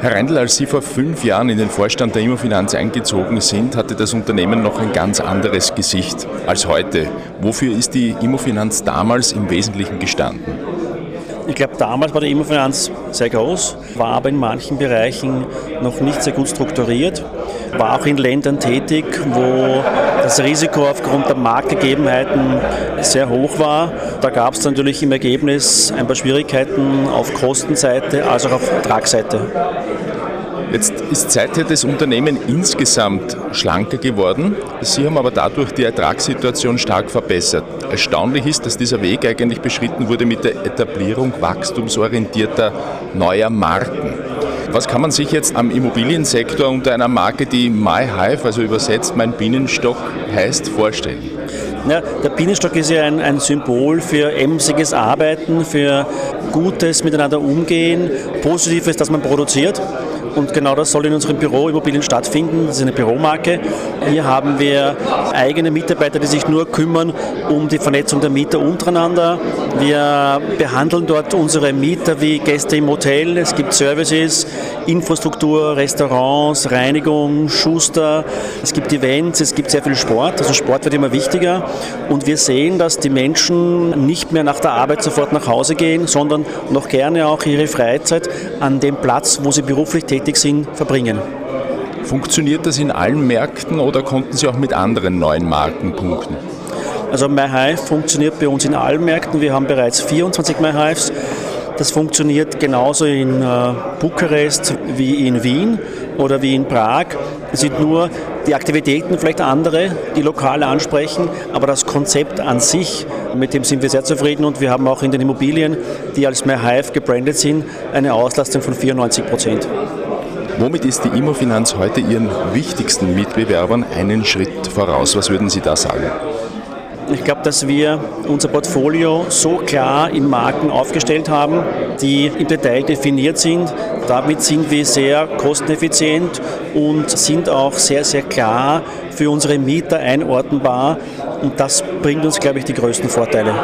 Herr Reindl, als Sie vor fünf Jahren in den Vorstand der Immofinanz eingezogen sind, hatte das Unternehmen noch ein ganz anderes Gesicht als heute. Wofür ist die Immofinanz damals im Wesentlichen gestanden? Ich glaube, damals war die Immofinanz sehr groß, war aber in manchen Bereichen noch nicht sehr gut strukturiert, war auch in Ländern tätig, wo das Risiko aufgrund der Marktgegebenheiten sehr hoch war. Da gab es natürlich im Ergebnis ein paar Schwierigkeiten auf Kostenseite als auch auf Ertragsseite. Jetzt ist seither das Unternehmen insgesamt schlanker geworden. Sie haben aber dadurch die Ertragssituation stark verbessert. Erstaunlich ist, dass dieser Weg eigentlich beschritten wurde mit der Etablierung wachstumsorientierter neuer Marken. Was kann man sich jetzt am Immobiliensektor unter einer Marke, die MyHive, also übersetzt mein Bienenstock heißt, vorstellen? Ja, der Bienenstock ist ja ein, ein, Symbol für emsiges Arbeiten, für gutes Miteinander umgehen, Positives, das man produziert. Und genau das soll in unserem Büro Immobilien stattfinden. Das ist eine Büromarke. Hier haben wir eigene Mitarbeiter, die sich nur kümmern um die Vernetzung der Mieter untereinander. Wir behandeln dort unsere Mieter wie Gäste im Hotel. Es gibt Services, Infrastruktur, Restaurants, Reinigung, Schuster. Es gibt Events, es gibt sehr viel Sport. Also Sport wird immer wichtiger. Und wir sehen, dass die Menschen nicht mehr nach der Arbeit sofort nach Hause gehen, sondern noch gerne auch ihre Freizeit an dem Platz, wo sie beruflich tätig sind, verbringen. Funktioniert das in allen Märkten oder konnten Sie auch mit anderen neuen Marken punkten? Also MyHive funktioniert bei uns in allen Märkten. Wir haben bereits 24 MyHives. Das funktioniert genauso in äh, Bukarest wie in Wien oder wie in Prag. Es sind nur die Aktivitäten vielleicht andere, die lokal ansprechen, aber das Konzept an sich, mit dem sind wir sehr zufrieden und wir haben auch in den Immobilien, die als MyHive gebrandet sind, eine Auslastung von 94 Prozent. Womit ist die Immofinanz heute Ihren wichtigsten Mitbewerbern einen Schritt voraus? Was würden Sie da sagen? Ich glaube, dass wir unser Portfolio so klar in Marken aufgestellt haben, die im Detail definiert sind. Damit sind wir sehr kosteneffizient und sind auch sehr, sehr klar für unsere Mieter einordnbar. Und das bringt uns, glaube ich, die größten Vorteile.